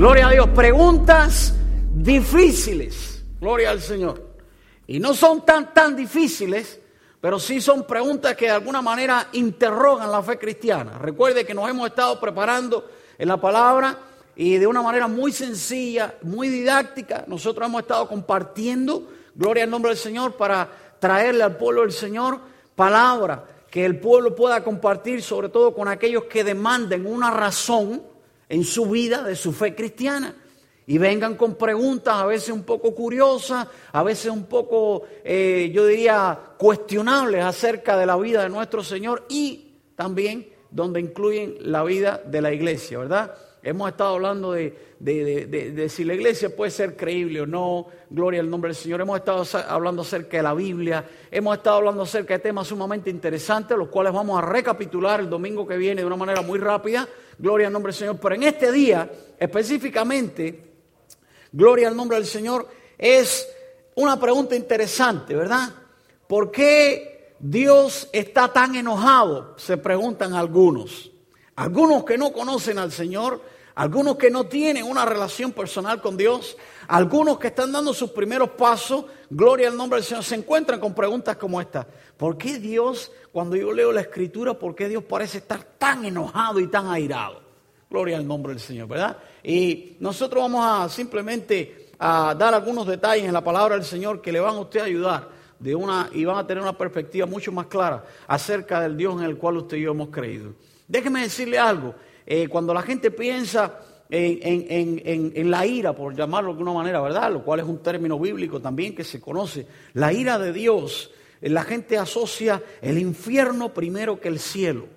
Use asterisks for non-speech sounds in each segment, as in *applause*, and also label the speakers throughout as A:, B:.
A: Gloria a Dios. Preguntas difíciles. Gloria al Señor. Y no son tan, tan difíciles, pero sí son preguntas que de alguna manera interrogan la fe cristiana. Recuerde que nos hemos estado preparando en la palabra y de una manera muy sencilla, muy didáctica, nosotros hemos estado compartiendo, gloria al nombre del Señor, para traerle al pueblo del Señor palabra que el pueblo pueda compartir, sobre todo con aquellos que demanden una razón en su vida de su fe cristiana. Y vengan con preguntas a veces un poco curiosas, a veces un poco, eh, yo diría, cuestionables acerca de la vida de nuestro Señor y también donde incluyen la vida de la iglesia, ¿verdad? Hemos estado hablando de, si la iglesia puede ser creíble o no, gloria al nombre del Señor. Hemos estado hablando acerca de la Biblia, hemos estado hablando acerca de temas sumamente interesantes, los cuales vamos a recapitular el domingo que viene de una manera muy rápida, gloria al nombre del Señor. Pero en este día, específicamente, gloria al nombre del Señor, es una pregunta interesante, ¿verdad? ¿Por qué Dios está tan enojado? Se preguntan algunos. Algunos que no conocen al Señor, algunos que no tienen una relación personal con Dios, algunos que están dando sus primeros pasos, gloria al nombre del Señor, se encuentran con preguntas como esta. ¿Por qué Dios, cuando yo leo la escritura, por qué Dios parece estar tan enojado y tan airado? Gloria al nombre del Señor, ¿verdad? Y nosotros vamos a simplemente a dar algunos detalles en la palabra del Señor que le van a usted ayudar de una, y van a tener una perspectiva mucho más clara acerca del Dios en el cual usted y yo hemos creído. Déjeme decirle algo. Eh, cuando la gente piensa en, la ira, por llamarlo de alguna manera, ¿verdad? Lo cual es un término bíblico también que se conoce. La ira de Dios, eh, la gente asocia el infierno primero que el cielo.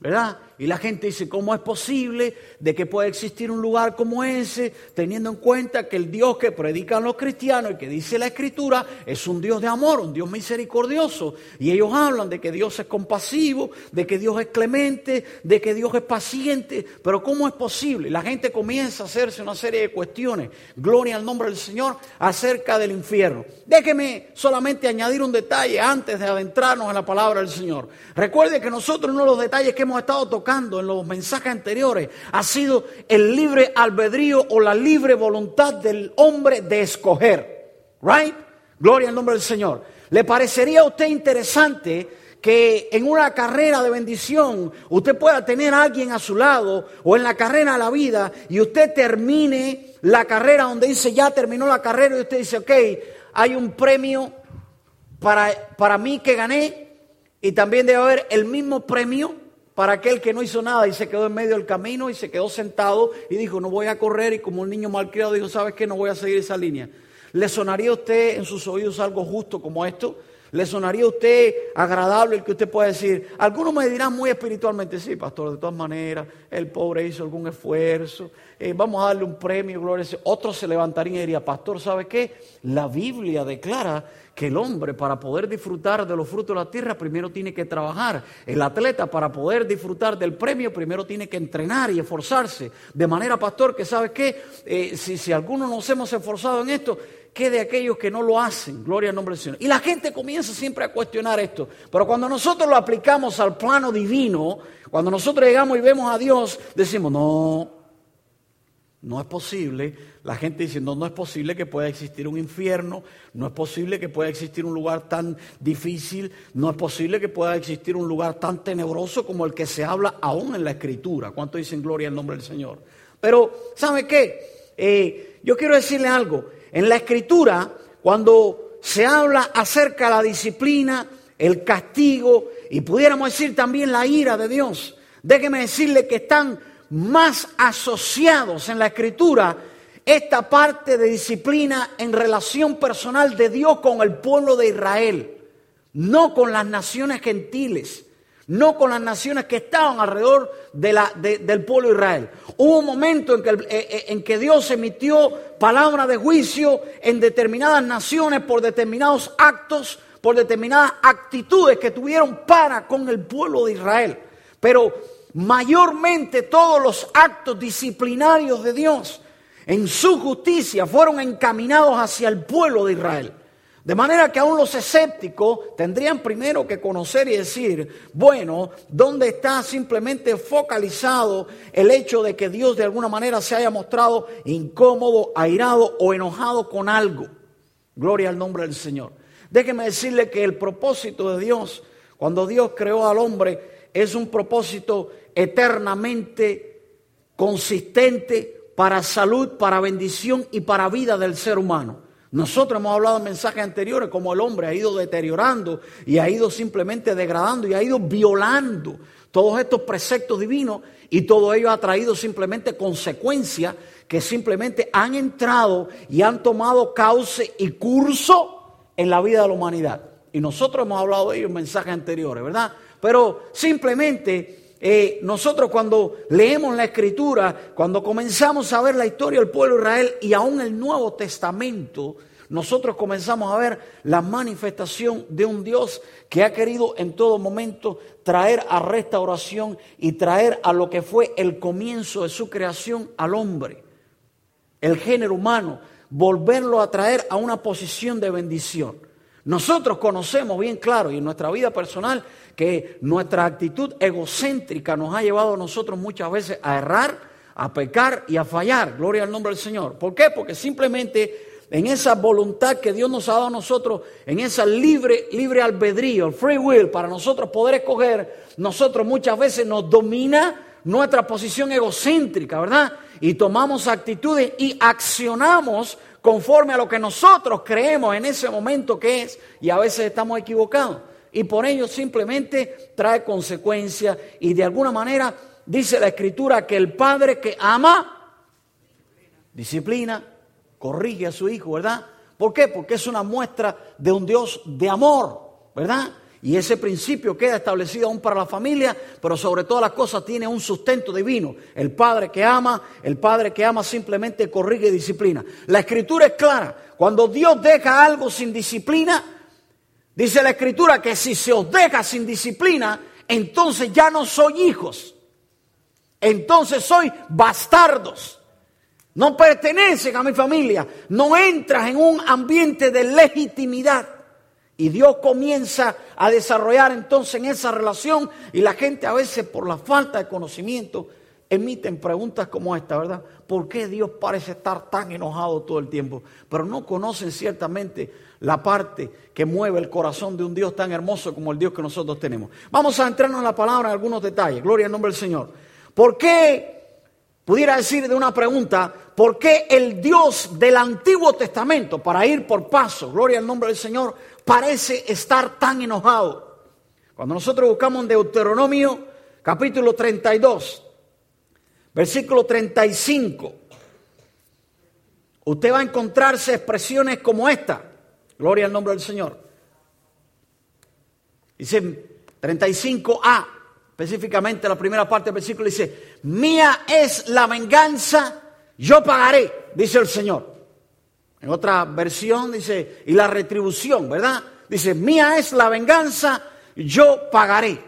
A: ¿verdad? Y la gente dice, ¿cómo es posible de que pueda existir un lugar como ese, teniendo en cuenta que el Dios que predican los cristianos y que dice la Escritura es un Dios de amor, un Dios misericordioso? Y ellos hablan de que Dios es compasivo, de que Dios es clemente, de que Dios es paciente, pero ¿cómo es posible? La gente comienza a hacerse una serie de cuestiones, gloria al nombre del Señor, acerca del infierno. Déjeme solamente añadir un detalle antes de adentrarnos en la palabra del Señor. Recuerde que nosotros uno de los detalles que hemos estado tocando en los mensajes anteriores ha sido el libre albedrío o la libre voluntad del hombre de escoger. Right? Gloria al nombre del Señor. ¿Le parecería a usted interesante que en una carrera de bendición usted pueda tener a alguien a su lado o en la carrera de la vida y usted termine la carrera donde dice ya terminó la carrera y usted dice, ok, hay un premio para, para mí que gané y también debe haber el mismo premio para aquel que no hizo nada y se quedó en medio del camino y se quedó sentado y dijo, no voy a correr y como un niño malcriado dijo, ¿sabes qué? No voy a seguir esa línea. ¿Le sonaría a usted en sus oídos algo justo como esto? ¿Le sonaría a usted agradable el que usted pueda decir? Algunos me dirán muy espiritualmente, sí, pastor, de todas maneras, el pobre hizo algún esfuerzo, eh, vamos a darle un premio, gloria Otros se levantarían y dirían, pastor, ¿sabe qué? La Biblia declara que el hombre para poder disfrutar de los frutos de la tierra primero tiene que trabajar. El atleta para poder disfrutar del premio primero tiene que entrenar y esforzarse. De manera, pastor, que sabe qué, eh, si, si algunos nos hemos esforzado en esto, ¿qué de aquellos que no lo hacen? Gloria al nombre del Señor. Y la gente comienza siempre a cuestionar esto. Pero cuando nosotros lo aplicamos al plano divino, cuando nosotros llegamos y vemos a Dios, decimos, no, no es posible, la gente dice, no, es posible que pueda existir un infierno, no es posible que pueda existir un lugar tan difícil, no es posible que pueda existir un lugar tan tenebroso como el que se habla aún en la escritura. ¿Cuánto dicen gloria al nombre del Señor? Pero, ¿sabe qué? Eh, yo quiero decirle algo, en la escritura, cuando se habla acerca de la disciplina, el castigo y pudiéramos decir también la ira de Dios, déjeme decirle que están más asociados en la escritura esta parte de disciplina en relación personal de Dios con el pueblo de Israel, no con las naciones gentiles, no con las naciones que estaban alrededor del pueblo de Israel. Hubo un momento en que, eh, eh, en que Dios emitió palabra de juicio en determinadas naciones por determinados actos, por determinadas actitudes que tuvieron para con el pueblo de Israel. Pero mayormente todos los actos disciplinarios de Dios en su justicia fueron encaminados hacia el pueblo de Israel. De manera que aún los escépticos tendrían primero que conocer y decir, bueno, ¿dónde está simplemente focalizado el hecho de que Dios de alguna manera se haya mostrado incómodo, airado o enojado con algo? Gloria al nombre del Señor. Déjeme decirle que el propósito de Dios, cuando Dios creó al hombre, es un propósito eternamente consistente para salud, para bendición y para vida del ser humano. Nosotros hemos hablado en mensajes anteriores como el hombre ha ido deteriorando y ha ido simplemente degradando y ha ido violando todos estos preceptos divinos y todo ello ha traído simplemente consecuencias que simplemente han entrado y han tomado cauce y curso en la vida de la humanidad. Y nosotros hemos hablado de ello en mensajes anteriores, ¿verdad? Pero simplemente eh, nosotros cuando leemos la escritura, cuando comenzamos a ver la historia del pueblo de Israel y aún el Nuevo Testamento, nosotros comenzamos a ver la manifestación de un Dios que ha querido en todo momento traer a restauración y traer a lo que fue el comienzo de su creación al hombre, el género humano, volverlo a traer a una posición de bendición. Nosotros conocemos bien claro y en nuestra vida personal que nuestra actitud egocéntrica nos ha llevado a nosotros muchas veces a errar, a pecar y a fallar. Gloria al nombre del Señor. ¿Por qué? Porque simplemente en esa voluntad que Dios nos ha dado a nosotros, en esa libre, libre albedrío, el free will, para nosotros poder escoger, nosotros muchas veces nos domina nuestra posición egocéntrica, ¿verdad? Y tomamos actitudes y accionamos conforme a lo que nosotros creemos en ese momento que es, y a veces estamos equivocados. Y por ello simplemente trae consecuencias y de alguna manera dice la escritura que el padre que ama, disciplina, corrige a su hijo, ¿verdad? ¿Por qué? Porque es una muestra de un Dios de amor, ¿verdad? Y ese principio queda establecido aún para la familia, pero sobre todas las cosas tiene un sustento divino. El padre que ama, el padre que ama simplemente corrige y disciplina. La escritura es clara. Cuando Dios deja algo sin disciplina, dice la escritura que si se os deja sin disciplina, entonces ya no soy hijos. Entonces soy bastardos. No pertenecen a mi familia. No entras en un ambiente de legitimidad. Y Dios comienza a desarrollar entonces en esa relación y la gente a veces por la falta de conocimiento emiten preguntas como esta, ¿verdad? ¿Por qué Dios parece estar tan enojado todo el tiempo? Pero no conocen ciertamente la parte que mueve el corazón de un Dios tan hermoso como el Dios que nosotros tenemos. Vamos a entrarnos en la palabra en algunos detalles. Gloria al nombre del Señor. ¿Por qué pudiera decir de una pregunta, ¿por qué el Dios del Antiguo Testamento, para ir por paso, gloria al nombre del Señor, parece estar tan enojado? Cuando nosotros buscamos en Deuteronomio capítulo 32, versículo 35, usted va a encontrarse expresiones como esta, gloria al nombre del Señor. Dice 35a, específicamente la primera parte del versículo dice, mía es la venganza, yo pagaré, dice el Señor. En otra versión dice, y la retribución, ¿verdad? Dice, mía es la venganza, yo pagaré.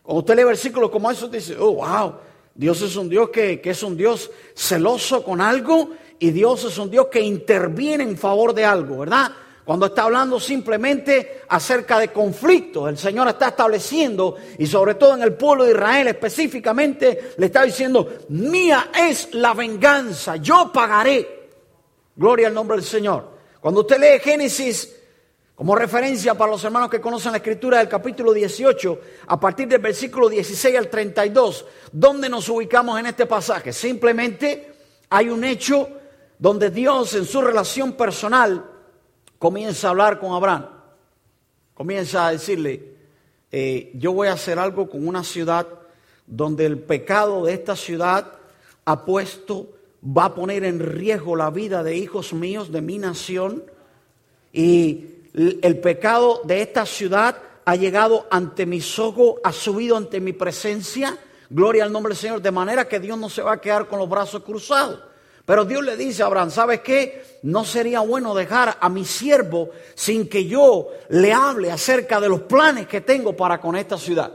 A: Cuando usted lee versículos como esos, dice, oh, wow, Dios es un Dios que, que es un Dios celoso con algo y Dios es un Dios que interviene en favor de algo, ¿verdad? Cuando está hablando simplemente acerca de conflictos, el Señor está estableciendo, y sobre todo en el pueblo de Israel específicamente, le está diciendo, mía es la venganza, yo pagaré. Gloria al nombre del Señor. Cuando usted lee Génesis como referencia para los hermanos que conocen la escritura del capítulo 18, a partir del versículo 16 al 32, ¿dónde nos ubicamos en este pasaje? Simplemente hay un hecho donde Dios en su relación personal comienza a hablar con Abraham. Comienza a decirle, eh, yo voy a hacer algo con una ciudad donde el pecado de esta ciudad ha puesto, va a poner en riesgo la vida de hijos míos, de mi nación, y el pecado de esta ciudad ha llegado ante mis ojos, ha subido ante mi presencia, gloria al nombre del Señor, de manera que Dios no se va a quedar con los brazos cruzados. Pero Dios le dice a Abraham, ¿sabes qué? No sería bueno dejar a mi siervo sin que yo le hable acerca de los planes que tengo para con esta ciudad.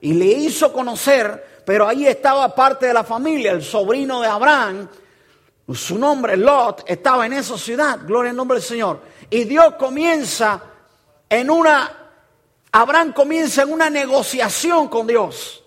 A: Y le hizo conocer, pero ahí estaba parte de la familia, el sobrino de Abraham, su nombre Lot, estaba en esa ciudad, gloria al nombre del Señor. Y Dios comienza en una, Abraham comienza en una negociación con Dios.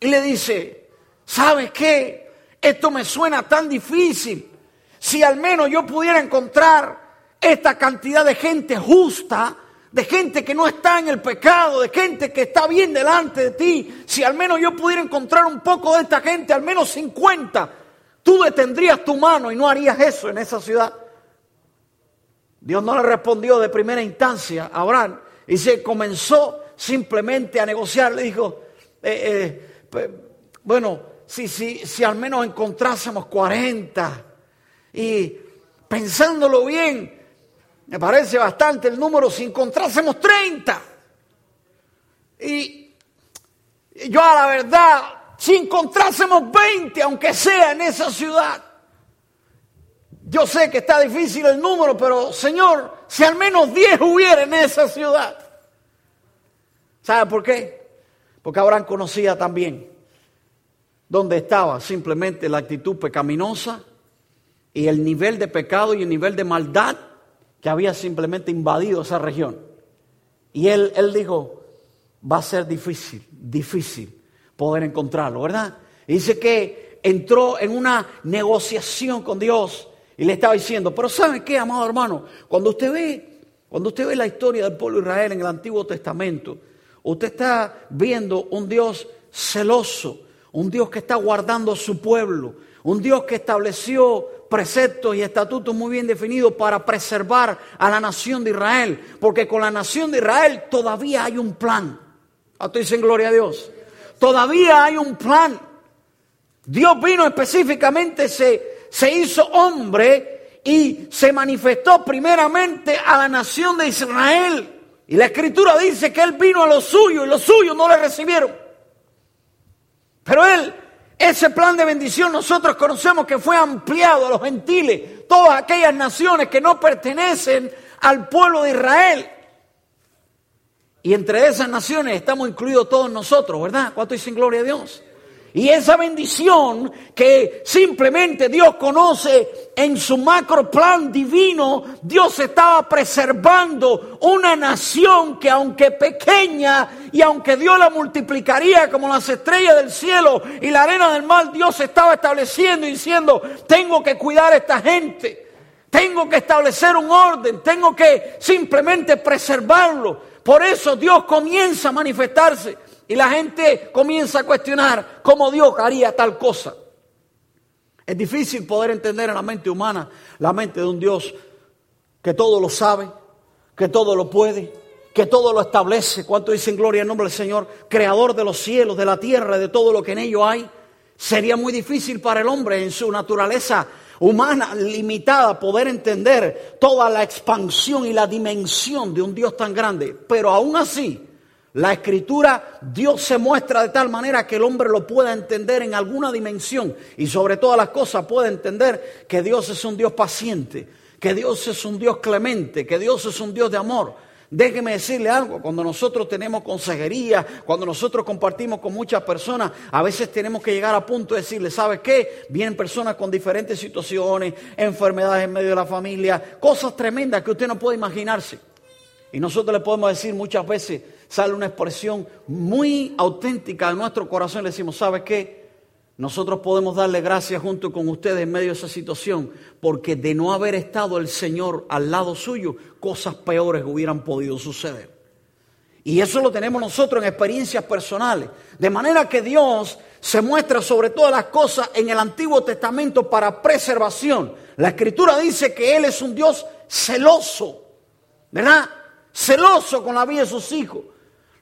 A: Y le dice, ¿sabes qué? Esto me suena tan difícil. Si al menos yo pudiera encontrar esta cantidad de gente justa, de gente que no está en el pecado, de gente que está bien delante de ti, si al menos yo pudiera encontrar un poco de esta gente, al menos 50, tú detendrías tu mano y no harías eso en esa ciudad. Dios no le respondió de primera instancia a Abraham y se comenzó simplemente a negociar. Le dijo, eh, eh, bueno, si, si, si al menos encontrásemos 40 y pensándolo bien, me parece bastante el número si encontrásemos 30. Y yo a la verdad, si encontrásemos 20, aunque sea en esa ciudad, yo sé que está difícil el número, pero Señor, si al menos 10 hubiera en esa ciudad. ¿Sabe por qué? Porque Abraham conocía también dónde estaba simplemente la actitud pecaminosa y el nivel de pecado y el nivel de maldad que había simplemente invadido esa región. Y él, él dijo, va a ser difícil, difícil poder encontrarlo, ¿verdad? Dice que entró en una negociación con Dios y le estaba diciendo, pero ¿sabe qué, amado hermano? Cuando usted ve, cuando usted ve la historia del pueblo de Israel en el Antiguo Testamento, usted está viendo un Dios celoso, un Dios que está guardando a su pueblo, un Dios que estableció preceptos y estatutos muy bien definidos para preservar a la nación de Israel. Porque con la nación de Israel todavía hay un plan. A dicen gloria a Dios. Todavía hay un plan. Dios vino específicamente, se, se hizo hombre y se manifestó primeramente a la nación de Israel. Y la escritura dice que Él vino a los suyos y los suyos no le recibieron. Pero Él ese plan de bendición nosotros conocemos que fue ampliado a los gentiles, todas aquellas naciones que no pertenecen al pueblo de Israel. Y entre esas naciones estamos incluidos todos nosotros, ¿verdad? ¿Cuánto dicen gloria a Dios? Y esa bendición que simplemente Dios conoce en su macro plan divino, Dios estaba preservando una nación que aunque pequeña y aunque Dios la multiplicaría como las estrellas del cielo y la arena del mar, Dios estaba estableciendo y diciendo, tengo que cuidar a esta gente, tengo que establecer un orden, tengo que simplemente preservarlo. Por eso Dios comienza a manifestarse. Y la gente comienza a cuestionar cómo Dios haría tal cosa. Es difícil poder entender en la mente humana la mente de un Dios que todo lo sabe, que todo lo puede, que todo lo establece. ¿Cuánto dicen gloria en nombre del Señor? Creador de los cielos, de la tierra, de todo lo que en ello hay. Sería muy difícil para el hombre en su naturaleza humana limitada poder entender toda la expansión y la dimensión de un Dios tan grande. Pero aún así, la escritura, Dios se muestra de tal manera que el hombre lo pueda entender en alguna dimensión y sobre todas las cosas pueda entender que Dios es un Dios paciente, que Dios es un Dios clemente, que Dios es un Dios de amor. Déjeme decirle algo, cuando nosotros tenemos consejería, cuando nosotros compartimos con muchas personas, a veces tenemos que llegar a punto de decirle, ¿sabes qué? Vienen personas con diferentes situaciones, enfermedades en medio de la familia, cosas tremendas que usted no puede imaginarse. Y nosotros le podemos decir muchas veces, sale una expresión muy auténtica de nuestro corazón. Le decimos, ¿sabe qué? Nosotros podemos darle gracias junto con ustedes en medio de esa situación, porque de no haber estado el Señor al lado suyo, cosas peores hubieran podido suceder. Y eso lo tenemos nosotros en experiencias personales. De manera que Dios se muestra sobre todas las cosas en el Antiguo Testamento para preservación. La Escritura dice que Él es un Dios celoso, ¿verdad? Celoso con la vida de sus hijos.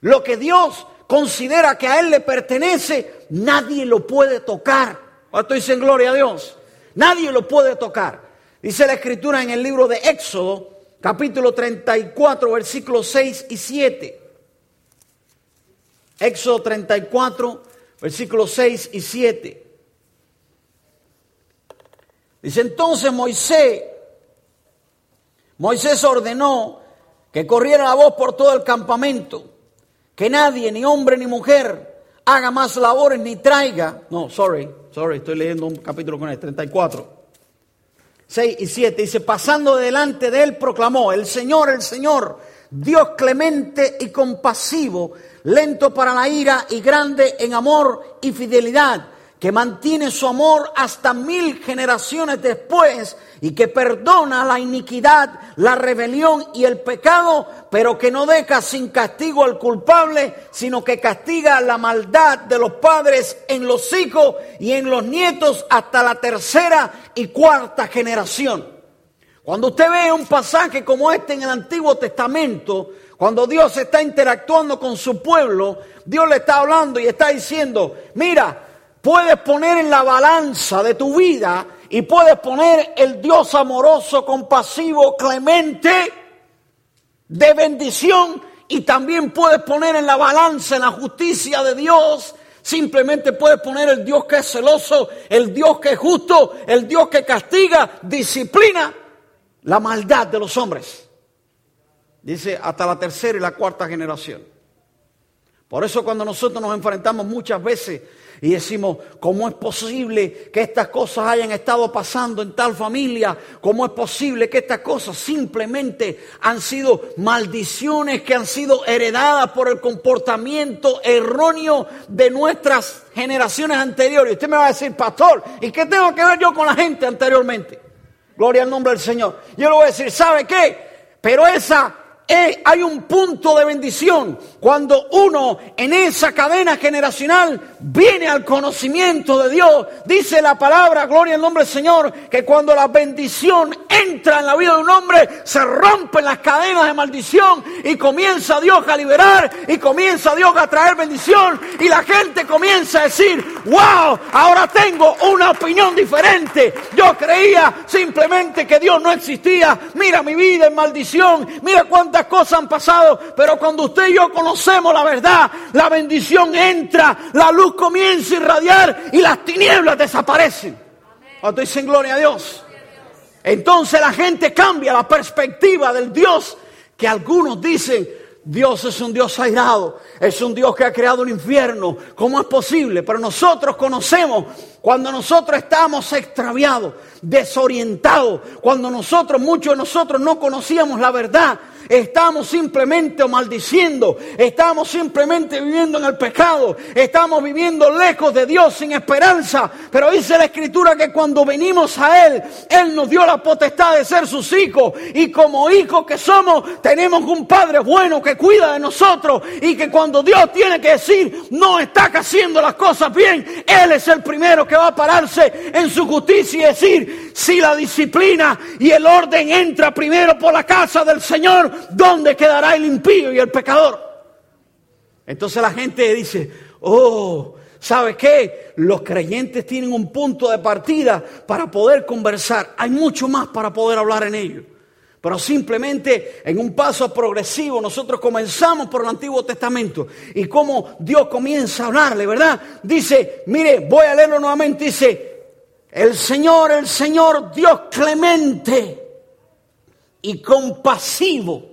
A: Lo que Dios considera que a Él le pertenece, nadie lo puede tocar. ¿Cuánto dicen gloria a Dios? Nadie lo puede tocar. Dice la escritura en el libro de Éxodo, capítulo 34, versículos 6 y 7. Éxodo 34, versículos 6 y 7. Dice entonces Moisés, Moisés ordenó que corriera la voz por todo el campamento que nadie, ni hombre ni mujer, haga más labores ni traiga. No, sorry, sorry, estoy leyendo un capítulo con el 34. 6 y 7. Dice, pasando delante de él proclamó, el Señor, el Señor, Dios clemente y compasivo, lento para la ira y grande en amor y fidelidad que mantiene su amor hasta mil generaciones después y que perdona la iniquidad, la rebelión y el pecado, pero que no deja sin castigo al culpable, sino que castiga la maldad de los padres en los hijos y en los nietos hasta la tercera y cuarta generación. Cuando usted ve un pasaje como este en el Antiguo Testamento, cuando Dios está interactuando con su pueblo, Dios le está hablando y está diciendo, mira, puedes poner en la balanza de tu vida y puedes poner el Dios amoroso, compasivo, clemente, de bendición y también puedes poner en la balanza, en la justicia de Dios, simplemente puedes poner el Dios que es celoso, el Dios que es justo, el Dios que castiga, disciplina la maldad de los hombres. Dice hasta la tercera y la cuarta generación. Por eso cuando nosotros nos enfrentamos muchas veces y decimos, ¿cómo es posible que estas cosas hayan estado pasando en tal familia? ¿Cómo es posible que estas cosas simplemente han sido maldiciones que han sido heredadas por el comportamiento erróneo de nuestras generaciones anteriores? Usted me va a decir, pastor, ¿y qué tengo que ver yo con la gente anteriormente? Gloria al nombre del Señor. Yo le voy a decir, ¿sabe qué? Pero esa hay un punto de bendición cuando uno en esa cadena generacional viene al conocimiento de Dios. Dice la palabra, gloria al nombre del Señor, que cuando la bendición entra en la vida de un hombre, se rompen las cadenas de maldición y comienza Dios a liberar y comienza Dios a traer bendición y la gente comienza a decir, wow, ahora tengo una opinión diferente. Yo creía simplemente que Dios no existía. Mira mi vida en maldición. Mira cuánta cosas han pasado, pero cuando usted y yo conocemos la verdad, la bendición entra, la luz comienza a irradiar y las tinieblas desaparecen. Cuando dicen gloria a Dios. Entonces la gente cambia la perspectiva del Dios que algunos dicen, Dios es un Dios airado, es un Dios que ha creado un infierno. ¿Cómo es posible? Pero nosotros conocemos cuando nosotros estamos extraviados, desorientados, cuando nosotros, muchos de nosotros no conocíamos la verdad, estamos simplemente maldiciendo, estamos simplemente viviendo en el pecado, estamos viviendo lejos de Dios sin esperanza. Pero dice la Escritura que cuando venimos a Él, Él nos dio la potestad de ser sus hijos. Y como hijos que somos, tenemos un Padre bueno que cuida de nosotros y que cuando Dios tiene que decir, no está haciendo las cosas bien, Él es el primero que va a pararse en su justicia y decir, si la disciplina y el orden entra primero por la casa del Señor, ¿dónde quedará el impío y el pecador? Entonces la gente dice, oh, ¿sabe qué? Los creyentes tienen un punto de partida para poder conversar. Hay mucho más para poder hablar en ello. Pero simplemente en un paso progresivo nosotros comenzamos por el Antiguo Testamento y cómo Dios comienza a hablarle, ¿verdad? Dice, mire, voy a leerlo nuevamente, dice, el Señor, el Señor Dios clemente y compasivo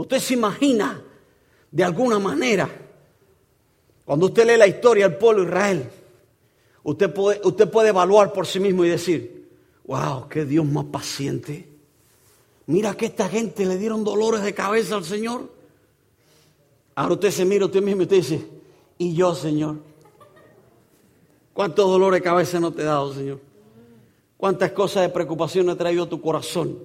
A: Usted se imagina de alguna manera, cuando usted lee la historia del pueblo de Israel, usted puede, usted puede evaluar por sí mismo y decir, wow, qué Dios más paciente. Mira que esta gente le dieron dolores de cabeza al Señor. Ahora usted se mira usted mismo y usted dice, ¿y yo, Señor? ¿Cuántos dolores de cabeza no te he dado, Señor? ¿Cuántas cosas de preocupación he traído a tu corazón?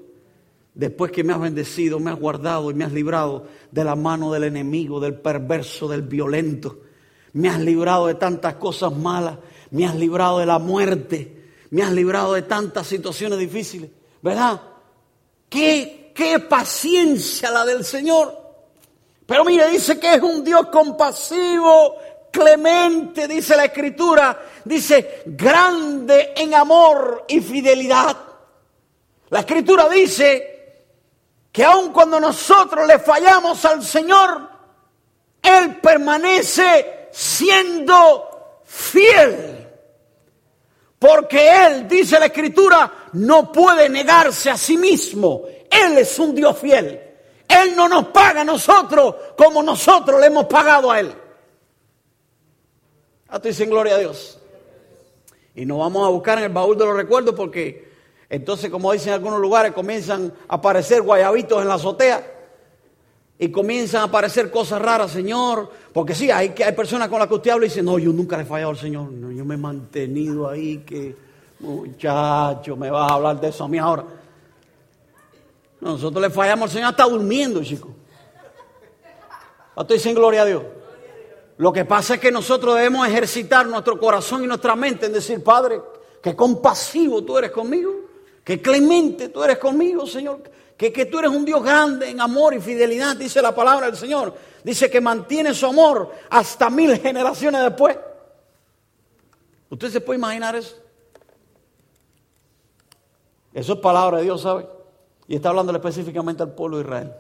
A: Después que me has bendecido, me has guardado y me has librado de la mano del enemigo, del perverso, del violento. Me has librado de tantas cosas malas. Me has librado de la muerte. Me has librado de tantas situaciones difíciles. ¿Verdad? Qué, qué paciencia la del Señor. Pero mire, dice que es un Dios compasivo, clemente, dice la Escritura. Dice, grande en amor y fidelidad. La Escritura dice que aun cuando nosotros le fallamos al Señor, Él permanece siendo fiel. Porque Él, dice la Escritura, no puede negarse a sí mismo. Él es un Dios fiel. Él no nos paga a nosotros como nosotros le hemos pagado a Él. A dicen gloria a Dios. Y nos vamos a buscar en el baúl de los recuerdos porque Entonces, como dicen en algunos lugares, comienzan a aparecer guayabitos en la azotea y comienzan a aparecer cosas raras, Señor. Porque sí, hay, hay personas con las que usted habla y dice, no, yo nunca le he fallado al Señor. No, yo me he mantenido ahí, que muchacho, me vas a hablar de eso a mí ahora. Nosotros le fallamos al Señor hasta durmiendo, chicos. Estoy sin gloria a Dios. Lo que pasa es que nosotros debemos ejercitar nuestro corazón y nuestra mente en decir, Padre, que compasivo tú eres conmigo, que clemente tú eres conmigo, Señor, que, que tú eres un Dios grande en amor y fidelidad, dice la palabra del Señor. Dice que mantiene su amor hasta mil generaciones después. ¿Usted se puede imaginar eso? Eso es palabra de Dios, ¿sabe? Y está hablando específicamente al pueblo de Israel.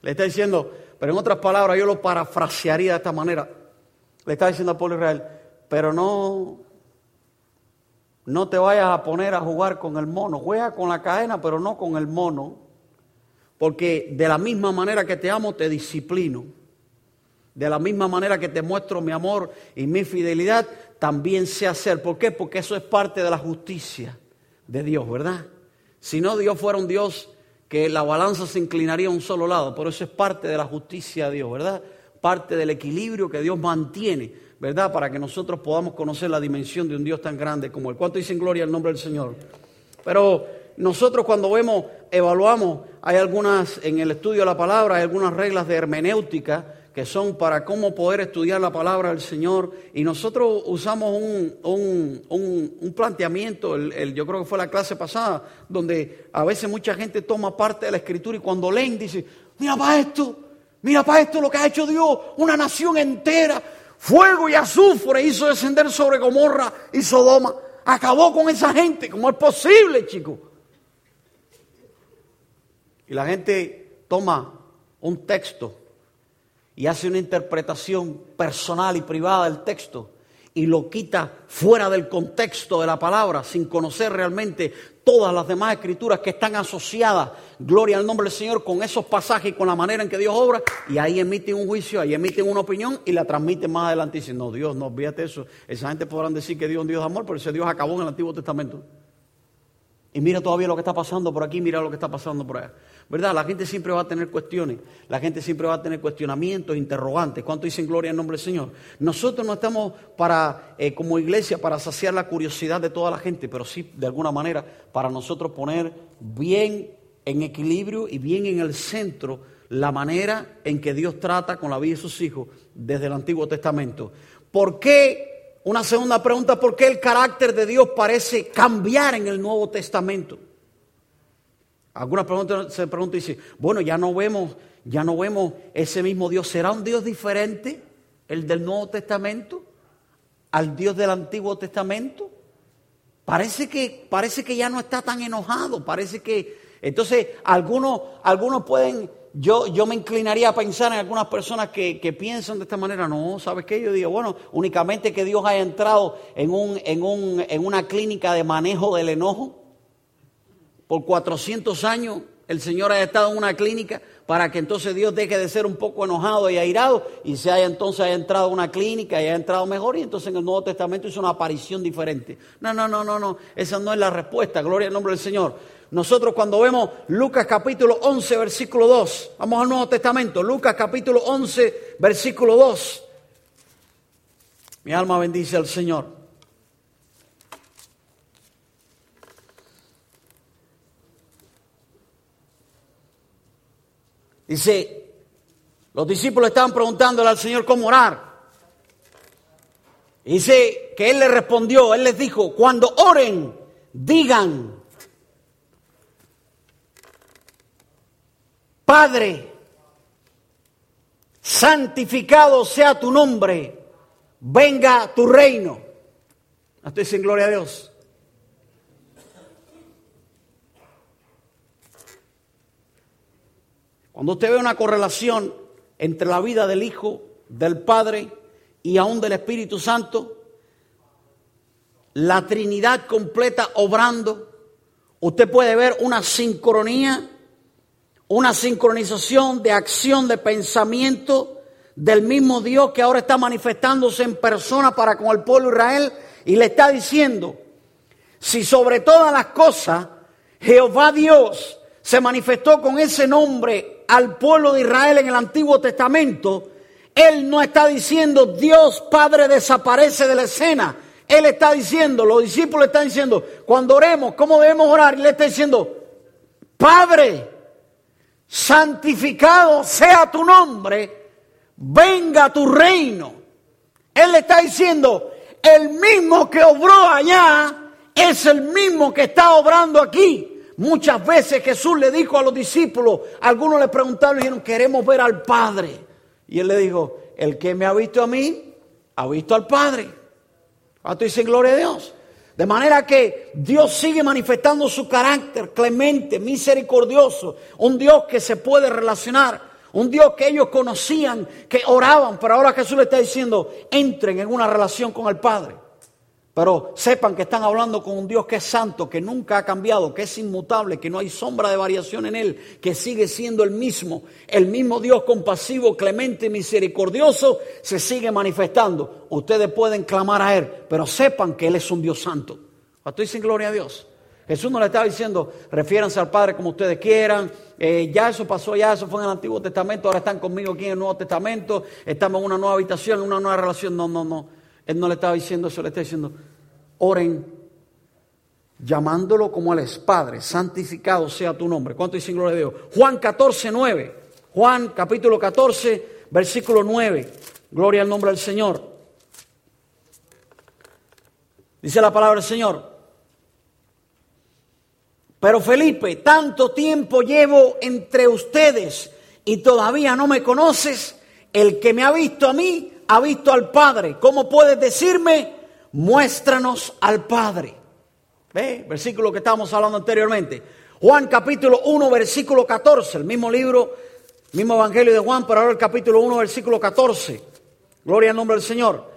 A: Le está diciendo, pero en otras palabras yo lo parafrasearía de esta manera. Le está diciendo al pueblo de Israel, pero no, no te vayas a poner a jugar con el mono. Juega con la cadena, pero no con el mono. Porque de la misma manera que te amo, te disciplino. De la misma manera que te muestro mi amor y mi fidelidad, también sé hacer. ¿Por qué? Porque eso es parte de la justicia de Dios, ¿verdad? Si no, Dios fuera un Dios que la balanza se inclinaría a un solo lado. Por eso es parte de la justicia de Dios, ¿verdad? Parte del equilibrio que Dios mantiene, ¿verdad? Para que nosotros podamos conocer la dimensión de un Dios tan grande como Él. ¿Cuánto dicen gloria al nombre del Señor? Pero nosotros cuando vemos, evaluamos, hay algunas, en el estudio de la palabra, hay algunas reglas de hermenéutica que son para cómo poder estudiar la palabra del Señor. Y nosotros usamos un, planteamiento, yo creo que fue la clase pasada, donde a veces mucha gente toma parte de la escritura y cuando leen dice, mira para esto, mira para esto lo que ha hecho Dios, una nación entera, fuego y azufre hizo descender sobre Gomorra y Sodoma. Acabó con esa gente, ¿cómo es posible, chicos? Y la gente toma un texto y hace una interpretación personal y privada del texto y lo quita fuera del contexto de la palabra, sin conocer realmente todas las demás escrituras que están asociadas, gloria al nombre del Señor, con esos pasajes y con la manera en que Dios obra, y ahí emiten un juicio, ahí emiten una opinión y la transmiten más adelante y dicen, no, Dios, no, fíjate eso. Esa gente podrán decir que Dios es un Dios de amor, pero ese Dios acabó en el Antiguo Testamento. Y mira todavía lo que está pasando por aquí, mira lo que está pasando por allá. ¿Verdad? La gente siempre va a tener cuestiones, la gente siempre va a tener cuestionamientos, interrogantes. ¿Cuánto dicen gloria en nombre del Señor? Nosotros no estamos para, eh, como iglesia, para saciar la curiosidad de toda la gente, pero sí, de alguna manera, para nosotros poner bien en equilibrio y bien en el centro la manera en que Dios trata con la vida de sus hijos desde el Antiguo Testamento. ¿Por qué una segunda pregunta, ¿por qué el carácter de Dios parece cambiar en el Nuevo Testamento? Algunas preguntas se preguntan y dicen, bueno, ya no vemos, ya no vemos ese mismo Dios. ¿Será un Dios diferente el del Nuevo Testamento al Dios del Antiguo Testamento? Parece que, parece que ya no está tan enojado, parece que... Entonces, algunos, algunos pueden yo, yo me inclinaría a pensar en algunas personas que, piensan de esta manera. No, ¿sabes qué? Yo digo, bueno, únicamente que Dios haya entrado en, un, en, un, en una clínica de manejo del enojo. Por 400 años el Señor haya estado en una clínica para que entonces Dios deje de ser un poco enojado y airado y se haya entonces haya entrado a una clínica y haya entrado mejor y entonces en el Nuevo Testamento hizo una aparición diferente. No, no, no, no, no, esa no es la respuesta, gloria al nombre del Señor. Nosotros cuando vemos Lucas capítulo 11, versículo 2, vamos al Nuevo Testamento, Lucas capítulo 11, versículo 2. Mi alma bendice al Señor. Dice, los discípulos estaban preguntándole al Señor cómo orar. Dice que Él les respondió, Él les dijo, cuando oren, digan, Padre, santificado sea tu nombre, venga tu reino. Estoy sin gloria a Dios. Cuando usted ve una correlación entre la vida del Hijo, del Padre y aún del Espíritu Santo, la Trinidad completa obrando, usted puede ver una sincronía una sincronización de acción, de pensamiento del mismo Dios que ahora está manifestándose en persona para con el pueblo de Israel y le está diciendo, si sobre todas las cosas Jehová Dios se manifestó con ese nombre al pueblo de Israel en el Antiguo Testamento, Él no está diciendo Dios Padre desaparece de la escena. Él está diciendo, los discípulos están diciendo, cuando oremos, ¿cómo debemos orar? Y le está diciendo, Padre, santificado sea tu nombre, venga tu reino. Él le está diciendo, el mismo que obró allá es el mismo que está obrando aquí. Muchas veces Jesús le dijo a los discípulos, algunos le preguntaron y dijeron, queremos ver al Padre. Y él le dijo, el que me ha visto a mí, ha visto al Padre. ¿Cuánto dice gloria a Dios? De manera que Dios sigue manifestando su carácter clemente, misericordioso, un Dios que se puede relacionar, un Dios que ellos conocían, que oraban, pero ahora Jesús le está diciendo, entren en una relación con el Padre. Pero sepan que están hablando con un Dios que es santo, que nunca ha cambiado, que es inmutable, que no hay sombra de variación en Él, que sigue siendo el mismo. El mismo Dios compasivo, clemente y misericordioso se sigue manifestando. Ustedes pueden clamar a Él, pero sepan que Él es un Dios santo. ¿Cuánto dicen gloria a Dios? Jesús no le estaba diciendo, refiéranse al Padre como ustedes quieran, eh, ya eso pasó, ya eso fue en el Antiguo Testamento, ahora están conmigo aquí en el Nuevo Testamento, estamos en una nueva habitación, en una nueva relación. No, no, no. Él no le estaba diciendo eso, le está diciendo, oren llamándolo como Él es Padre, santificado sea tu nombre. ¿Cuánto dice gloria a Dios? Juan 14, 9. Juan capítulo 14, versículo 9. Gloria al nombre del Señor. Dice la palabra del Señor. Pero Felipe, tanto tiempo llevo entre ustedes y todavía no me conoces. El que me ha visto a mí, ha visto al Padre. ¿Cómo puedes decirme? Muéstranos al Padre. ¿Ve? Versículo que estábamos hablando anteriormente. Juan capítulo 1, versículo 14. El mismo libro, mismo Evangelio de Juan, pero ahora el capítulo 1, versículo 14. Gloria al nombre del Señor.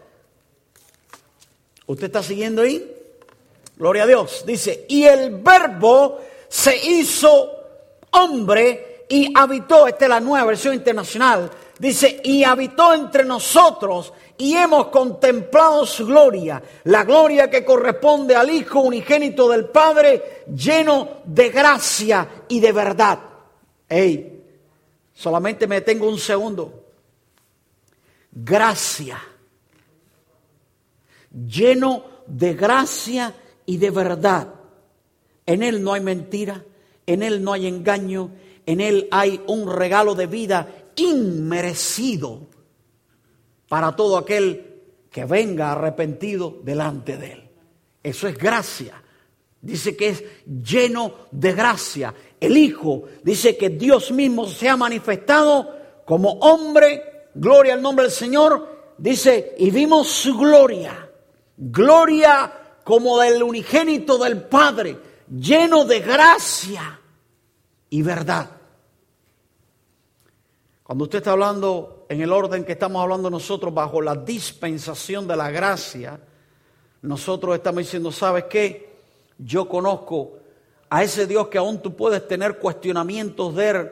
A: ¿Usted está siguiendo ahí? Gloria a Dios. Dice, y el verbo se hizo hombre y habitó, esta es la nueva versión internacional, Dice, y habitó entre nosotros y hemos contemplado su gloria, la gloria que corresponde al Hijo unigénito del Padre, lleno de gracia y de verdad. Hey, solamente me detengo un segundo. Gracia. Lleno de gracia y de verdad. En Él no hay mentira, en Él no hay engaño, en Él hay un regalo de vida inmerecido para todo aquel que venga arrepentido delante de Él. Eso es gracia. Dice que es lleno de gracia. El Hijo dice que Dios mismo se ha manifestado como hombre. Gloria al nombre del Señor. Dice, y vimos su gloria. Gloria como del unigénito del Padre, lleno de gracia y verdad. Cuando usted está hablando en el orden que estamos hablando nosotros, bajo la dispensación de la gracia, nosotros estamos diciendo, ¿sabes qué? Yo conozco a ese Dios que aún tú puedes tener cuestionamientos de él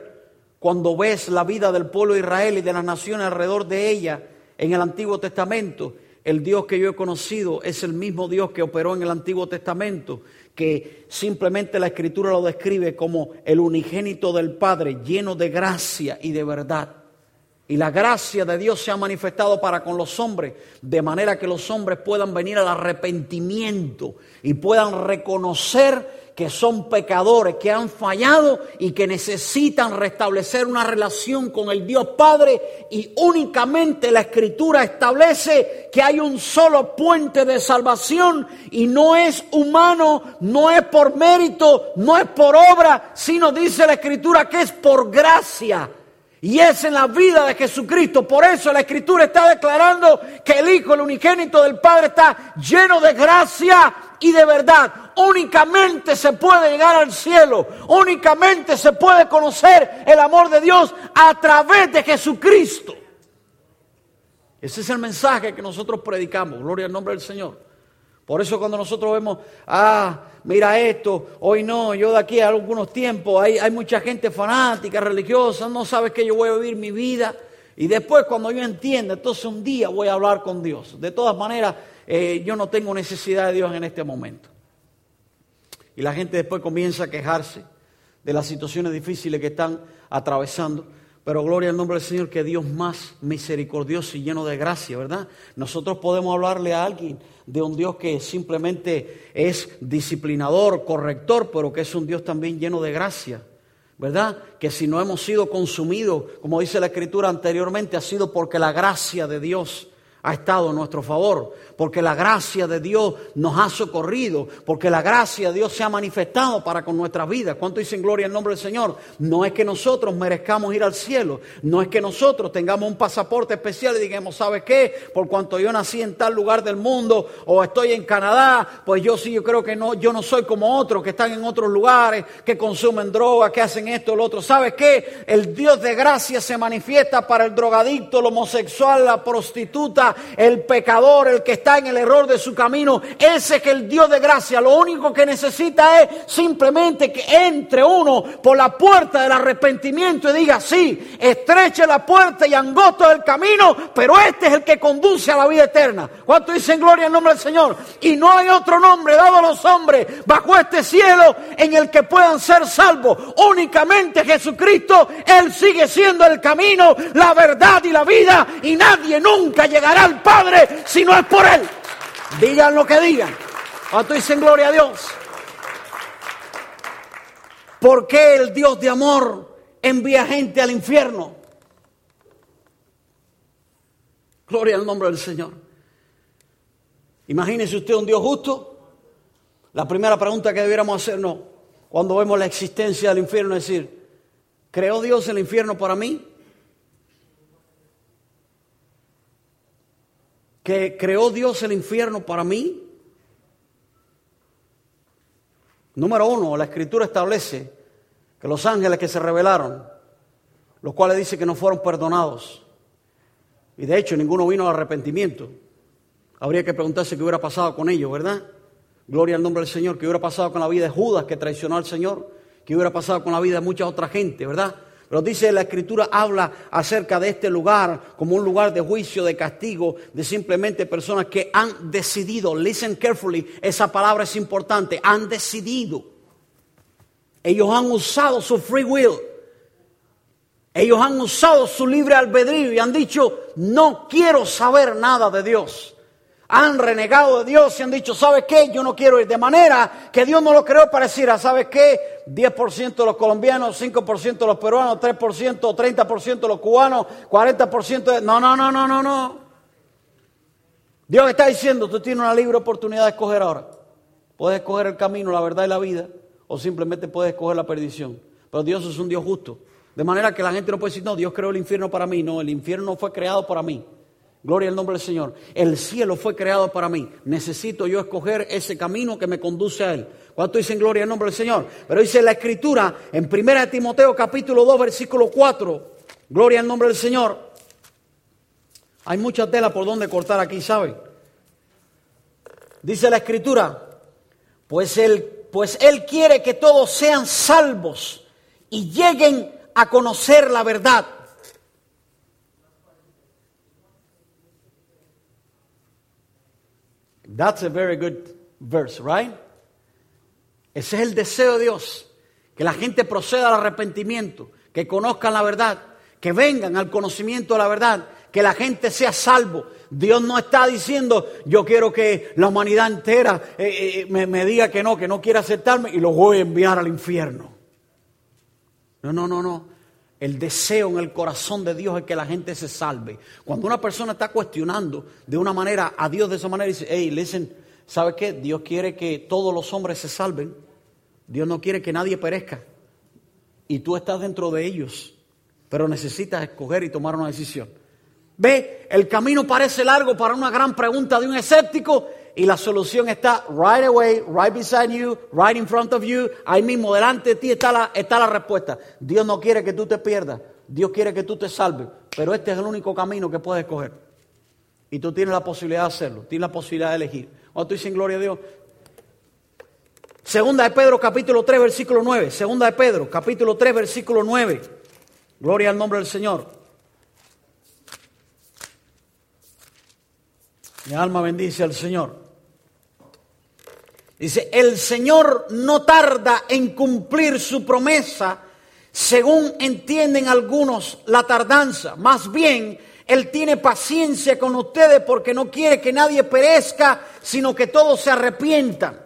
A: cuando ves la vida del pueblo de Israel y de las naciones alrededor de ella en el Antiguo Testamento. El Dios que yo he conocido es el mismo Dios que operó en el Antiguo Testamento que simplemente la escritura lo describe como el unigénito del Padre, lleno de gracia y de verdad. Y la gracia de Dios se ha manifestado para con los hombres, de manera que los hombres puedan venir al arrepentimiento y puedan reconocer que son pecadores, que han fallado y que necesitan restablecer una relación con el Dios Padre y únicamente la Escritura establece que hay un solo puente de salvación y no es humano, no es por mérito, no es por obra, sino dice la Escritura que es por gracia. Y es en la vida de Jesucristo. Por eso la Escritura está declarando que el Hijo, el unigénito del Padre, está lleno de gracia y de verdad. Únicamente se puede llegar al cielo, únicamente se puede conocer el amor de Dios a través de Jesucristo. Ese es el mensaje que nosotros predicamos, gloria al nombre del Señor. Por eso cuando nosotros vemos, ah, mira esto, hoy no, yo de aquí a algunos tiempos, hay, mucha gente fanática, religiosa, no sabe que yo voy a vivir mi vida. Y después cuando yo entienda, entonces un día voy a hablar con Dios. De todas maneras, eh, yo no tengo necesidad de Dios en este momento. y la gente después comienza a quejarse de las situaciones difíciles que están atravesando. Pero gloria al nombre del Señor, que Dios más misericordioso y lleno de gracia, ¿verdad? Nosotros podemos hablarle a alguien de un Dios que simplemente es disciplinador, corrector, pero que es un Dios también lleno de gracia, ¿verdad? Que si no hemos sido consumidos, como dice la Escritura anteriormente, ha sido porque la gracia de Dios ha estado a nuestro favor, porque la gracia de Dios nos ha socorrido, porque la gracia de Dios se ha manifestado para con nuestras vidas. ¿Cuánto dicen gloria en nombre del Señor? No es que nosotros merezcamos ir al cielo, no es que nosotros tengamos un pasaporte especial y digamos, ¿sabes qué? Por cuanto yo nací en tal lugar del mundo o estoy en Canadá, pues yo sí, yo creo que no, yo no soy como otros que están en otros lugares, que consumen droga, que hacen esto lo otro. ¿Sabes qué? El Dios de gracia se manifiesta para el drogadicto, el homosexual, la prostituta, el pecador, el que está en el error de su camino, ese que el Dios de gracia lo único que necesita es simplemente que entre uno por la puerta del arrepentimiento y diga, sí, estreche la puerta y angosto el camino, pero este es el que conduce a la vida eterna. ¿Cuánto dicen gloria en nombre del Señor? Y no hay otro nombre dado a los hombres bajo este cielo en el que puedan ser salvos. Únicamente Jesucristo, Él sigue siendo el camino, la verdad y la vida y nadie nunca llegará Padre si no es por Él. Digan lo que digan. ¿Cuánto dicen gloria a Dios? ¿Por qué el Dios de amor envía gente al infierno? Gloria al nombre del Señor. Imagínese usted un Dios justo. La primera pregunta que debiéramos hacernos cuando vemos la existencia del infierno es decir, ¿creó Dios el infierno para mí? Que creó Dios el infierno para mí? Número uno, la escritura establece que los ángeles que se rebelaron, los cuales dice que no fueron perdonados, y de hecho ninguno vino al arrepentimiento, habría que preguntarse qué hubiera pasado con ellos, ¿verdad? Gloria al nombre del Señor, qué hubiera pasado con la vida de Judas que traicionó al Señor, qué hubiera pasado con la vida de mucha otra gente, ¿verdad? Pero dice la escritura, habla acerca de este lugar como un lugar de juicio, de castigo, de simplemente personas que han decidido, listen carefully, esa palabra es importante, han decidido. Ellos han usado su free will. Ellos han usado su libre albedrío y han dicho, no quiero saber nada de Dios han renegado de Dios y han dicho, ¿sabes qué? Yo no quiero ir. De manera que Dios no lo creó para decir, ah, ¿sabes qué? 10% de los colombianos, 5% de los peruanos, 3%, 30% de los cubanos, 40% de... No, no, no, no, no, no. Dios está diciendo, tú tienes una libre oportunidad de escoger ahora. Puedes escoger el camino, la verdad y la vida, o simplemente puedes escoger la perdición. Pero Dios es un Dios justo. De manera que la gente no puede decir, no, Dios creó el infierno para mí. No, el infierno no fue creado para mí. Gloria al nombre del Señor. El cielo fue creado para mí. Necesito yo escoger ese camino que me conduce a Él. ¿Cuánto dicen gloria al nombre del Señor? Pero dice la Escritura en 1 Timoteo capítulo 2 versículo 4. Gloria al nombre del Señor. Hay mucha tela por donde cortar aquí, ¿saben? Dice la Escritura, pues él, pues él quiere que todos sean salvos y lleguen a conocer la verdad. That's a very good verse, right? Ese es el deseo de Dios, que la gente proceda al arrepentimiento, que conozcan la verdad, que vengan al conocimiento de la verdad, que la gente sea salvo. Dios no está diciendo, yo quiero que la humanidad entera eh, eh, me, me diga que no, que no quiere aceptarme y los voy a enviar al infierno. No, no, no, no. El deseo en el corazón de Dios es que la gente se salve. Cuando una persona está cuestionando de una manera a Dios de esa manera, dice, hey, listen, ¿sabe qué? Dios quiere que todos los hombres se salven. Dios no quiere que nadie perezca. Y tú estás dentro de ellos. Pero necesitas escoger y tomar una decisión. Ve, el camino parece largo para una gran pregunta de un escéptico y la solución está right away, right beside you, right in front of you, ahí mismo delante de ti está la, está la respuesta. Dios no quiere que tú te pierdas, Dios quiere que tú te salves, pero este es el único camino que puedes escoger. Y tú tienes la posibilidad de hacerlo, tienes la posibilidad de elegir. Cuando tú dices gloria a Dios. Segunda de Pedro capítulo 3 versículo 9. Segunda de Pedro capítulo 3 versículo 9. Gloria al nombre del Señor. Mi alma bendice al Señor. Dice, el Señor no tarda en cumplir su promesa, según entienden algunos la tardanza. Más bien, Él tiene paciencia con ustedes porque no quiere que nadie perezca, sino que todos se arrepientan.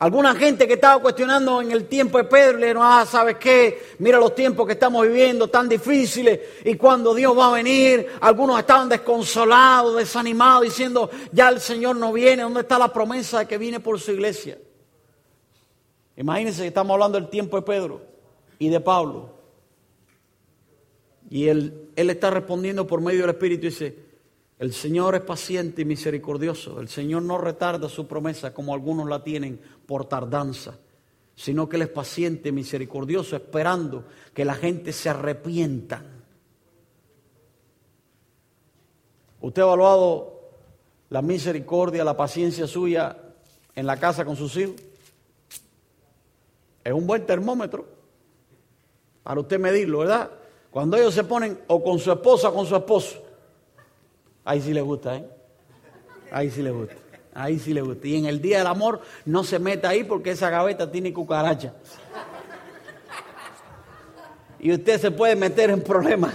A: Alguna gente que estaba cuestionando en el tiempo de Pedro, le dijeron, ah, ¿sabes qué? Mira los tiempos que estamos viviendo, tan difíciles, y cuando Dios va a venir, algunos estaban desconsolados, desanimados, diciendo, ya el Señor no viene, ¿dónde está la promesa de que viene por su iglesia? Imagínense que estamos hablando del tiempo de Pedro y de Pablo. Y él, él está respondiendo por medio del Espíritu y dice, el Señor es paciente y misericordioso. El Señor no retarda su promesa como algunos la tienen por tardanza, sino que Él es paciente y misericordioso, esperando que la gente se arrepienta. ¿Usted ha evaluado la misericordia, la paciencia suya en la casa con sus hijos? Es un buen termómetro para usted medirlo, ¿verdad? Cuando ellos se ponen o con su esposa o con su esposo Ahí sí le gusta, ¿eh? Ahí sí le gusta. Ahí sí le gusta. Y en el día del amor no se meta ahí porque esa gaveta tiene cucaracha. Y usted se puede meter en problemas.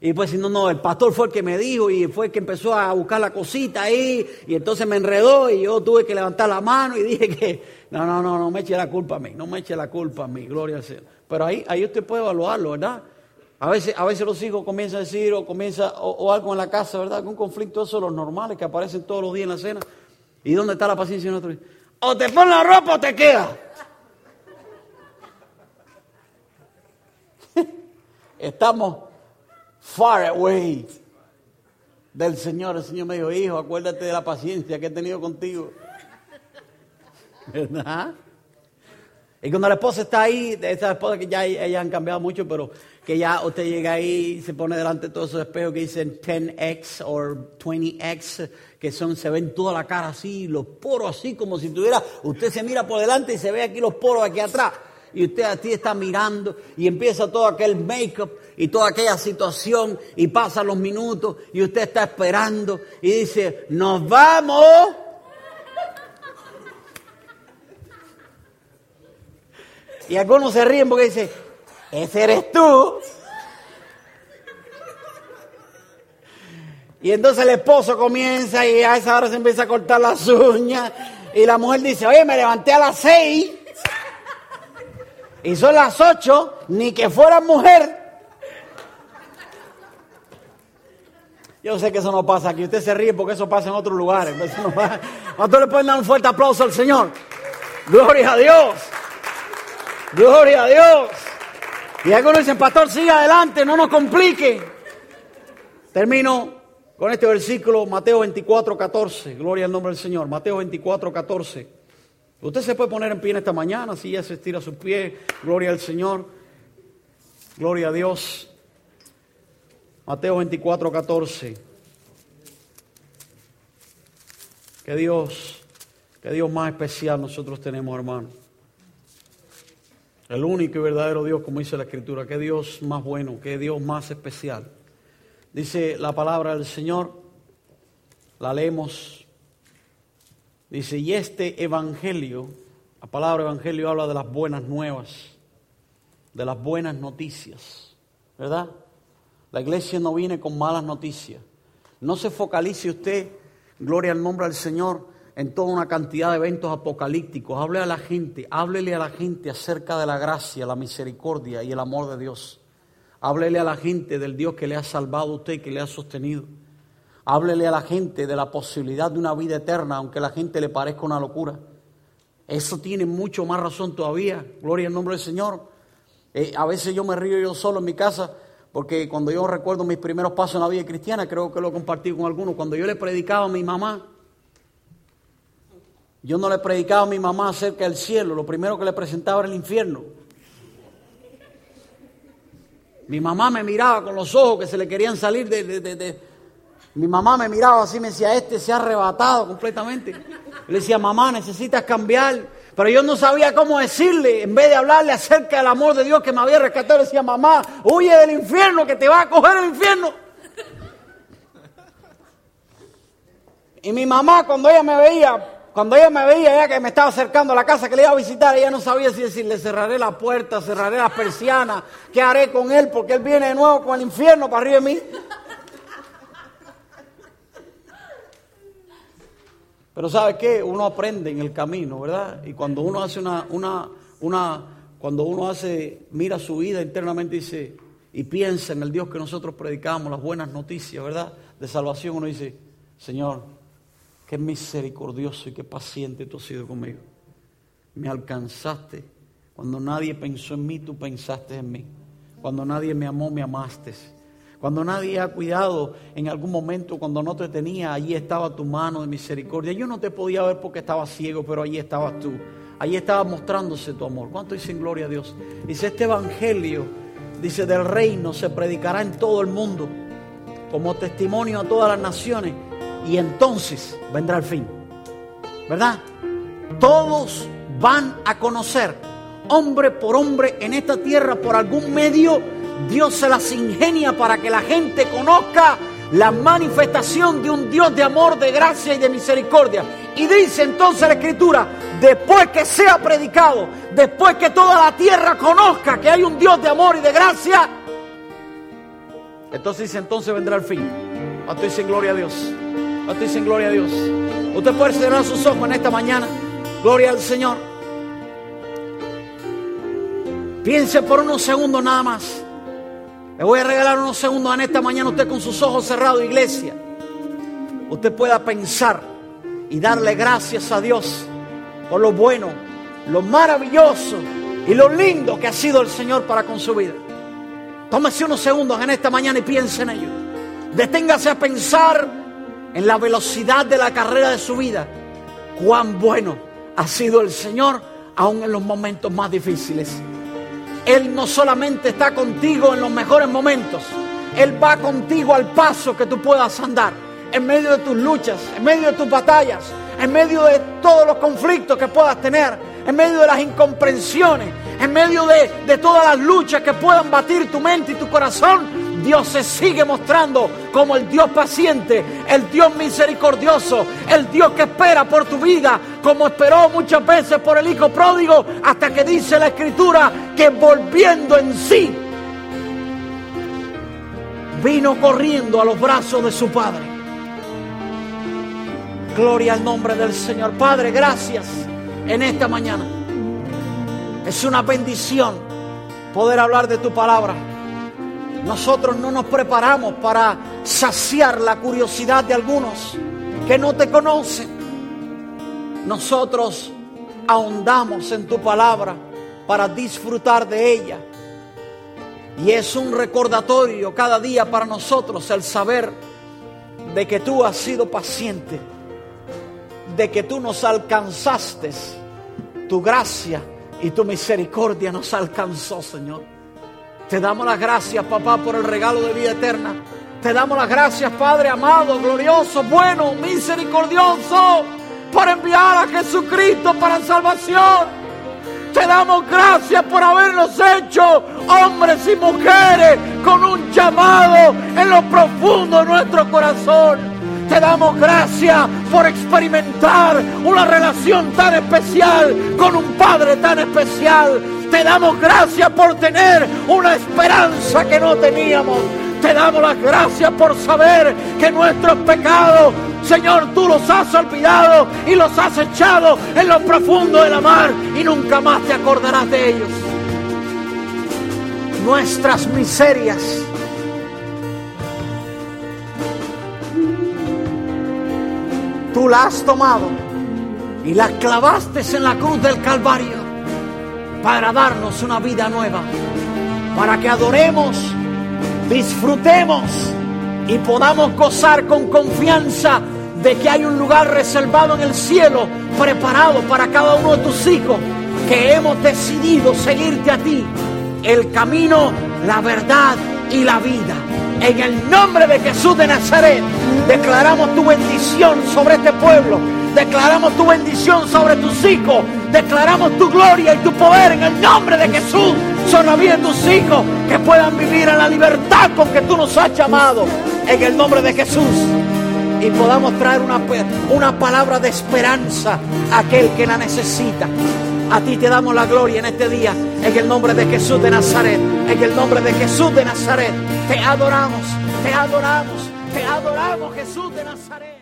A: Y pues si no, no, el pastor fue el que me dijo y fue el que empezó a buscar la cosita ahí y entonces me enredó y yo tuve que levantar la mano y dije que no, no, no, no me eche la culpa a mí, no me eche la culpa a mí, gloria al Señor. Pero ahí, ahí usted puede evaluarlo, ¿verdad? A veces, a veces los hijos comienzan a decir o comienza o, algo en la casa, ¿verdad? Algún conflicto, eso es los normales que aparecen todos los días en la cena. ¿Y dónde está la paciencia de nosotros? O te pones la ropa o te queda. *laughs* Estamos far away del Señor. El Señor me dijo, hijo, acuérdate de la paciencia que he tenido contigo. *laughs* ¿Verdad? Y cuando la esposa está ahí, esa esposa que ya ellas han cambiado mucho, pero que ya usted llega ahí y se pone delante de todos esos espejos que dicen 10x o 20x, que son, se ven toda la cara así, los poros así, como si tuviera, usted se mira por delante y se ve aquí los poros aquí atrás. Y usted así está mirando y empieza todo aquel make-up y toda aquella situación y pasan los minutos y usted está esperando y dice, nos vamos. Y algunos se ríen porque dice, ese eres tú. Y entonces el esposo comienza y a esa hora se empieza a cortar las uñas. Y la mujer dice, oye, me levanté a las seis. Y son las ocho, ni que fuera mujer. Yo sé que eso no pasa aquí. Usted se ríe porque eso pasa en otros lugares. ¿Cuánto le pueden dar un fuerte aplauso al Señor? Gloria a Dios. Gloria a Dios. Y algunos dicen, pastor, siga adelante, no nos complique. Termino con este versículo, Mateo 24, 14. Gloria al nombre del Señor. Mateo 24, 14. Usted se puede poner en pie en esta mañana, si ya se estira sus pies. Gloria al Señor. Gloria a Dios. Mateo 24, 14. Que Dios, que Dios más especial nosotros tenemos, hermano. El único y verdadero Dios, como dice la Escritura, que Dios más bueno, que Dios más especial. Dice la palabra del Señor, la leemos. Dice, y este evangelio, la palabra evangelio habla de las buenas nuevas, de las buenas noticias, ¿verdad? La iglesia no viene con malas noticias. No se focalice usted, gloria al nombre del Señor, en toda una cantidad de eventos apocalípticos. Hable a la gente, háblele a la gente acerca de la gracia, la misericordia y el amor de Dios. Háblele a la gente del Dios que le ha salvado a usted, que le ha sostenido. Háblele a la gente de la posibilidad de una vida eterna, aunque a la gente le parezca una locura. Eso tiene mucho más razón todavía. Gloria al nombre del Señor. Eh, a veces yo me río yo solo en mi casa, porque cuando yo recuerdo mis primeros pasos en la vida cristiana, creo que lo he compartido con algunos, cuando yo le predicaba a mi mamá, yo no le predicaba a mi mamá acerca del cielo, lo primero que le presentaba era el infierno. Mi mamá me miraba con los ojos que se le querían salir de, Mi mamá me miraba así, me decía, este se ha arrebatado completamente. le decía, mamá, necesitas cambiar. Pero yo no sabía cómo decirle, en vez de hablarle acerca del amor de Dios que me había rescatado, le decía, mamá, huye del infierno, que te va a coger el infierno. Y mi mamá, cuando ella me veía Cuando ella me veía, ya que me estaba acercando a la casa que le iba a visitar, ella no sabía si decirle cerraré la puerta, cerraré las persianas, qué haré con él, porque él viene de nuevo con el infierno para arriba de mí. Pero ¿sabe qué? Uno aprende en el camino, ¿verdad? Y cuando uno hace una, una, una, cuando uno hace, mira su vida internamente dice, y piensa en el Dios que nosotros predicamos, las buenas noticias, ¿verdad? De salvación, uno dice, Señor, qué misericordioso y qué paciente tú has sido conmigo. Me alcanzaste. Cuando nadie pensó en mí, tú pensaste en mí. Cuando nadie me amó, me amaste. Cuando nadie ha cuidado en algún momento, cuando no te tenía, allí estaba tu mano de misericordia. Yo no te podía ver porque estaba ciego, pero allí estabas tú. Allí estaba mostrándose tu amor. ¿Cuánto dicen gloria a Dios? Dice este evangelio, dice del reino se predicará en todo el mundo como testimonio a todas las naciones y entonces vendrá el fin. ¿Verdad? Todos van a conocer, hombre por hombre, en esta tierra, por algún medio, Dios se las ingenia para que la gente conozca la manifestación de un Dios de amor, de gracia y de misericordia. Y dice entonces la Escritura, después que sea predicado, después que toda la tierra conozca que hay un Dios de amor y de gracia, entonces dice, entonces vendrá el fin. Cuando dicen gloria a Dios. Cuando dicen gloria a Dios. Usted puede cerrar sus ojos en esta mañana. Gloria al Señor. Piense por unos segundos nada más. Le voy a regalar unos segundos en esta mañana usted con sus ojos cerrados, iglesia. Usted pueda pensar y darle gracias a Dios por lo bueno, lo maravilloso y lo lindo que ha sido el Señor para con su vida. Tómese unos segundos en esta mañana y piense en ello. Deténgase a pensar en la velocidad de la carrera de su vida. Cuán bueno ha sido el Señor aún en los momentos más difíciles. Él no solamente está contigo en los mejores momentos, Él va contigo al paso que tú puedas andar, en medio de tus luchas, en medio de tus batallas, en medio de todos los conflictos que puedas tener, en medio de las incomprensiones, en medio de, todas las luchas que puedan batir tu mente y tu corazón, Dios se sigue mostrando como el Dios paciente, el Dios misericordioso, el Dios que espera por tu vida, como esperó muchas veces por el Hijo pródigo, hasta que dice la Escritura que volviendo en sí, vino corriendo a los brazos de su Padre. Gloria al nombre del Señor. Padre, gracias en esta mañana. Es una bendición poder hablar de tu palabra. Nosotros no nos preparamos para saciar la curiosidad de algunos que no te conocen. Nosotros ahondamos en tu palabra para disfrutar de ella. Y es un recordatorio cada día para nosotros el saber de que tú has sido paciente, de que tú nos alcanzaste, tu gracia y tu misericordia nos alcanzó, Señor. Te damos las gracias, papá, por el regalo de vida eterna. Te damos las gracias, Padre amado, glorioso, bueno, misericordioso, por enviar a Jesucristo para salvación. Te damos gracias por habernos hecho hombres y mujeres con un llamado en lo profundo de nuestro corazón. Te damos gracias por experimentar una relación tan especial con un Padre tan especial. Te damos gracias por tener una esperanza que no teníamos. Te damos las gracias por saber que nuestros pecados, Señor, tú los has olvidado y los has echado en lo profundo de la mar y nunca más te acordarás de ellos. Nuestras miserias tú la has tomado y la clavaste en la cruz del Calvario para darnos una vida nueva, para que adoremos, disfrutemos y podamos gozar con confianza de que hay un lugar reservado en el cielo preparado para cada uno de tus hijos que hemos decidido seguirte a ti, el camino, la verdad y la vida. En el nombre de Jesús de Nazaret, declaramos tu bendición sobre este pueblo. Declaramos tu bendición sobre tus hijos. Declaramos tu gloria y tu poder en el nombre de Jesús de tus hijos. Que puedan vivir en la libertad con que tú nos has llamado. En el nombre de Jesús. y podamos traer una, una palabra de esperanza a aquel que la necesita. A ti te damos la gloria en este día, en el nombre de Jesús de Nazaret, en el nombre de Jesús de Nazaret. Te adoramos, te adoramos, te adoramos Jesús de Nazaret.